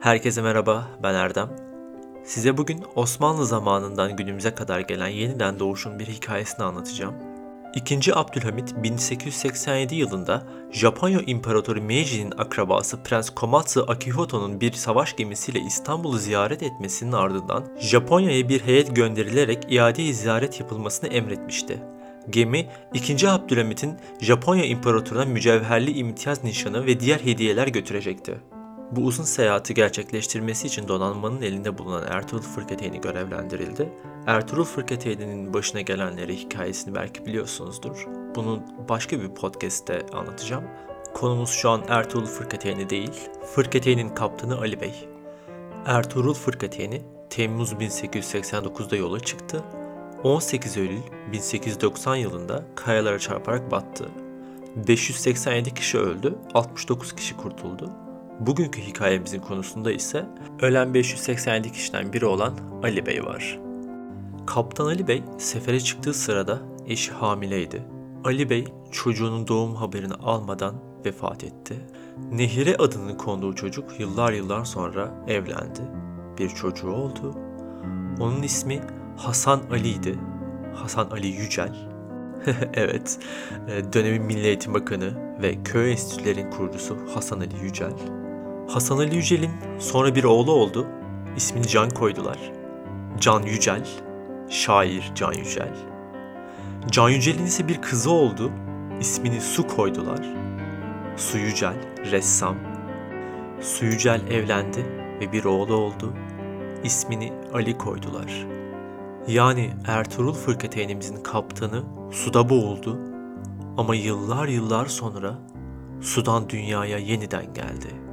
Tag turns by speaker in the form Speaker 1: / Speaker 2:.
Speaker 1: Herkese merhaba, ben Erdem. Size bugün Osmanlı zamanından günümüze kadar gelen yeniden doğuşun bir hikayesini anlatacağım. 2. Abdülhamit 1887 yılında Japonya İmparatoru Meiji'nin akrabası Prens Komatsu Akihito'nun bir savaş gemisiyle İstanbul'u ziyaret etmesinin ardından Japonya'ya bir heyet gönderilerek iade ziyaret yapılmasını emretmişti. Gemi 2. Abdülhamit'in Japonya İmparatoruna mücevherli imtiyaz nişanı ve diğer hediyeler götürecekti. Bu uzun seyahati gerçekleştirmesi için donanmanın elinde bulunan Ertuğrul Fırkateyni görevlendirildi. Ertuğrul Fırkateyni'nin başına gelenleri hikayesini belki biliyorsunuzdur. Bunu başka bir podcast'te anlatacağım. Konumuz şu an Ertuğrul Fırkateyni değil, Fırkateyni'nin kaptanı Ali Bey. Ertuğrul Fırkateyni Temmuz 1889'da yola çıktı. 18 Eylül 1890 yılında kayalara çarparak battı. 587 kişi öldü, 69 kişi kurtuldu. Bugünkü hikayemizin konusunda ise ölen 587 kişiden biri olan Ali Bey var. Kaptan Ali Bey sefere çıktığı sırada eşi hamileydi. Ali Bey çocuğunun doğum haberini almadan vefat etti. Nehire adının konduğu çocuk yıllar yıllar sonra evlendi. Bir çocuğu oldu. Onun ismi Hasan Ali'ydi. Hasan Ali Yücel. evet, e, dönemin Milli Eğitim Bakanı ve köy enstitülerin kurucusu Hasan Ali Yücel. Hasan Ali Yücel'in sonra bir oğlu oldu. İsmini Can koydular. Can Yücel, şair Can Yücel. Can Yücel'in ise bir kızı oldu. İsmini Su koydular. Su Yücel, ressam. Su Yücel evlendi ve bir oğlu oldu. İsmini Ali koydular. Yani Ertuğrul Fırkateynimizin kaptanı suda boğuldu ama yıllar yıllar sonra sudan dünyaya yeniden geldi.''